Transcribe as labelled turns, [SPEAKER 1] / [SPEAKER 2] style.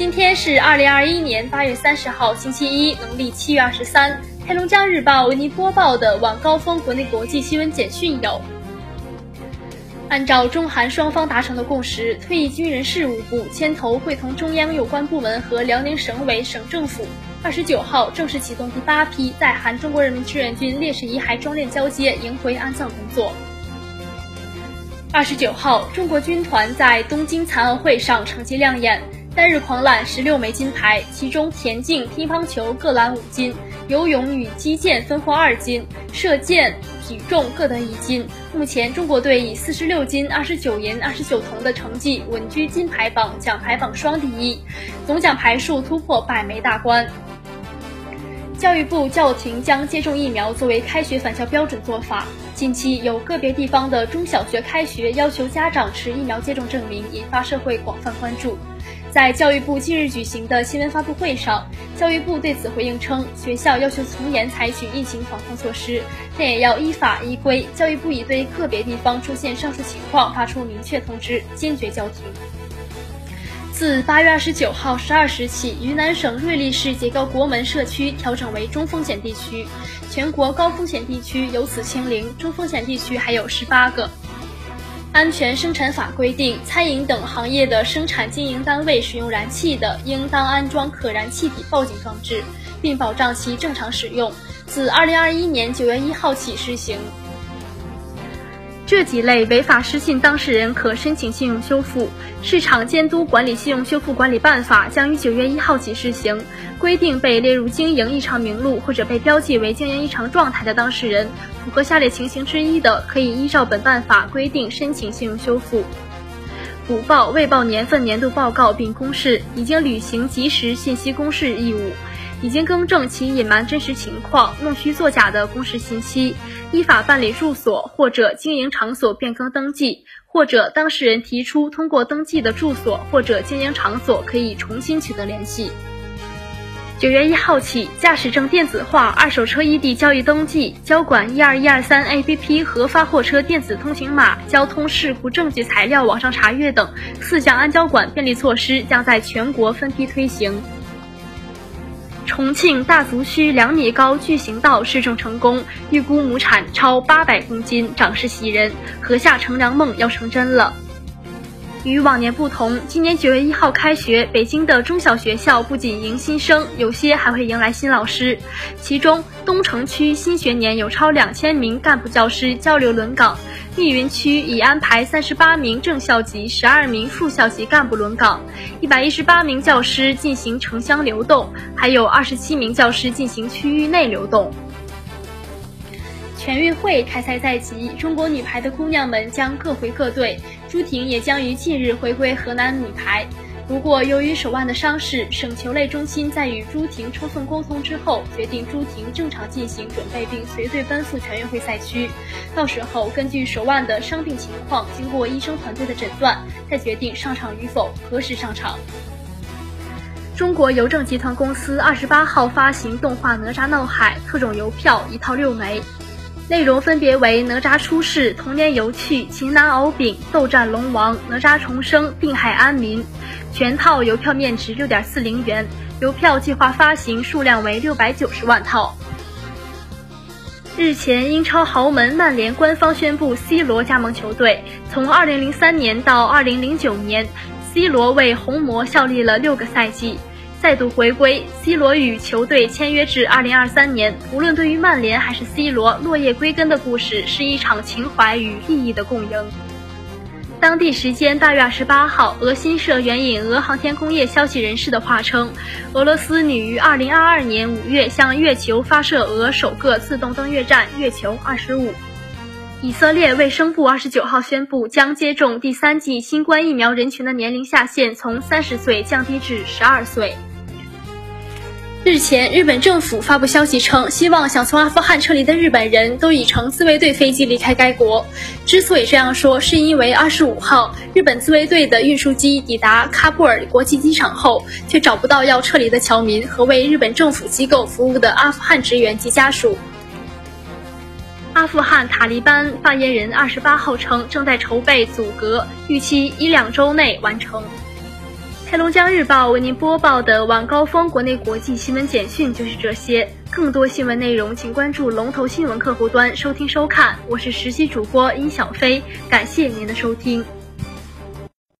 [SPEAKER 1] 今天是二零二一年八月三十号，星期一，农历七月二十三。黑龙江日报为您播报的晚高峰国内国际新闻简讯有：按照中韩双方达成的共识，退役军人事务部牵头会同中央有关部门和辽宁省委省政府，二十九号正式启动第八批在韩中国人民志愿军烈士遗骸装殓交接、迎回安葬工作。二十九号，中国军团在东京残奥会上成绩亮眼。单日狂揽十六枚金牌，其中田径、乒乓球各揽五金，游泳与击剑分获二金，射箭、体重各得一金。目前，中国队以四十六金、二十九银、二十九铜的成绩稳居金牌榜、奖牌榜双第一，总奖牌数突破百枚大关。教育部叫停将接种疫苗作为开学返校标准做法。近期有个别地方的中小学开学要求家长持疫苗接种证明，引发社会广泛关注。在教育部近日举行的新闻发布会上，教育部对此回应称，学校要求从严采取疫情防控措施，但也要依法依规。教育部已对个别地方出现上述情况发出明确通知，坚决叫停。自八月二十九号十二时起，云南省瑞丽市结构国门社区调整为中风险地区，全国高风险地区由此清零，中风险地区还有十八个。安全生产法规定，餐饮等行业的生产经营单位使用燃气的，应当安装可燃气体报警装置，并保障其正常使用。自二零二一年九月一号起施行。这几类违法失信当事人可申请信用修复。市场监督管理信用修复管理办法将于九月一号起施行，规定被列入经营异常名录或者被标记为经营异常状态的当事人，符合下列情形之一的，可以依照本办法规定申请信用修复：补报未报年份年度报告并公示，已经履行及时信息公示义务。已经更正其隐瞒真实情况、弄虚作假的公示信息，依法办理住所或者经营场所变更登记，或者当事人提出通过登记的住所或者经营场所可以重新取得联系。九月一号起，驾驶证电子化、二手车异地交易登记、交管一二一二三 APP 核发货车电子通行码、交通事故证据材料网上查阅等四项安交管便利措施将在全国分批推行。重庆大足区两米高巨型稻试种成功，预估亩产超八百公斤，长势喜人，禾下乘凉梦要成真了。与往年不同，今年九月一号开学，北京的中小学校不仅迎新生，有些还会迎来新老师。其中，东城区新学年有超两千名干部教师交流轮岗。密云区已安排三十八名正校级、十二名副校级干部轮岗，一百一十八名教师进行城乡流动，还有二十七名教师进行区域内流动。全运会开赛在即，中国女排的姑娘们将各回各队，朱婷也将于近日回归河南女排。不过，由于手腕的伤势，省球类中心在与朱婷充分沟通之后，决定朱婷正常进行准备，并随队奔赴全运会赛区。到时候，根据手腕的伤病情况，经过医生团队的诊断，再决定上场与否，何时上场。中国邮政集团公司二十八号发行动画《哪吒闹海》特种邮票一套六枚。内容分别为哪吒出世、童年游趣、擒拿敖丙、斗战龙王、哪吒重生、定海安民。全套邮票面值六点四零元，邮票计划发行数量为六百九十万套。日前，英超豪门曼联官方宣布 C 罗加盟球队，从二零零三年到二零零九年，C 罗为红魔效力了六个赛季。再度回归，C 罗与球队签约至二零二三年。无论对于曼联还是 C 罗，落叶归根的故事是一场情怀与利益的共赢。当地时间八月二十八号，俄新社援引俄航天工业消息人士的话称，俄罗斯拟于二零二二年五月向月球发射俄首个自动登月站“月球二十五”。以色列卫生部二十九号宣布，将接种第三剂新冠疫苗人群的年龄下限从三十岁降低至十二岁。日前，日本政府发布消息称，希望想从阿富汗撤离的日本人都已乘自卫队飞机离开该国。之所以这样说，是因为二十五号，日本自卫队的运输机抵达喀布尔国际机场后，却找不到要撤离的侨民和为日本政府机构服务的阿富汗职员及家属。阿富汗塔利班发言人二十八号称，正在筹备阻隔，预期一两周内完成。黑龙江日报为您播报的晚高峰国内国际新闻简讯就是这些。更多新闻内容，请关注龙头新闻客户端收听收看。我是实习主播殷小飞，感谢您的收听。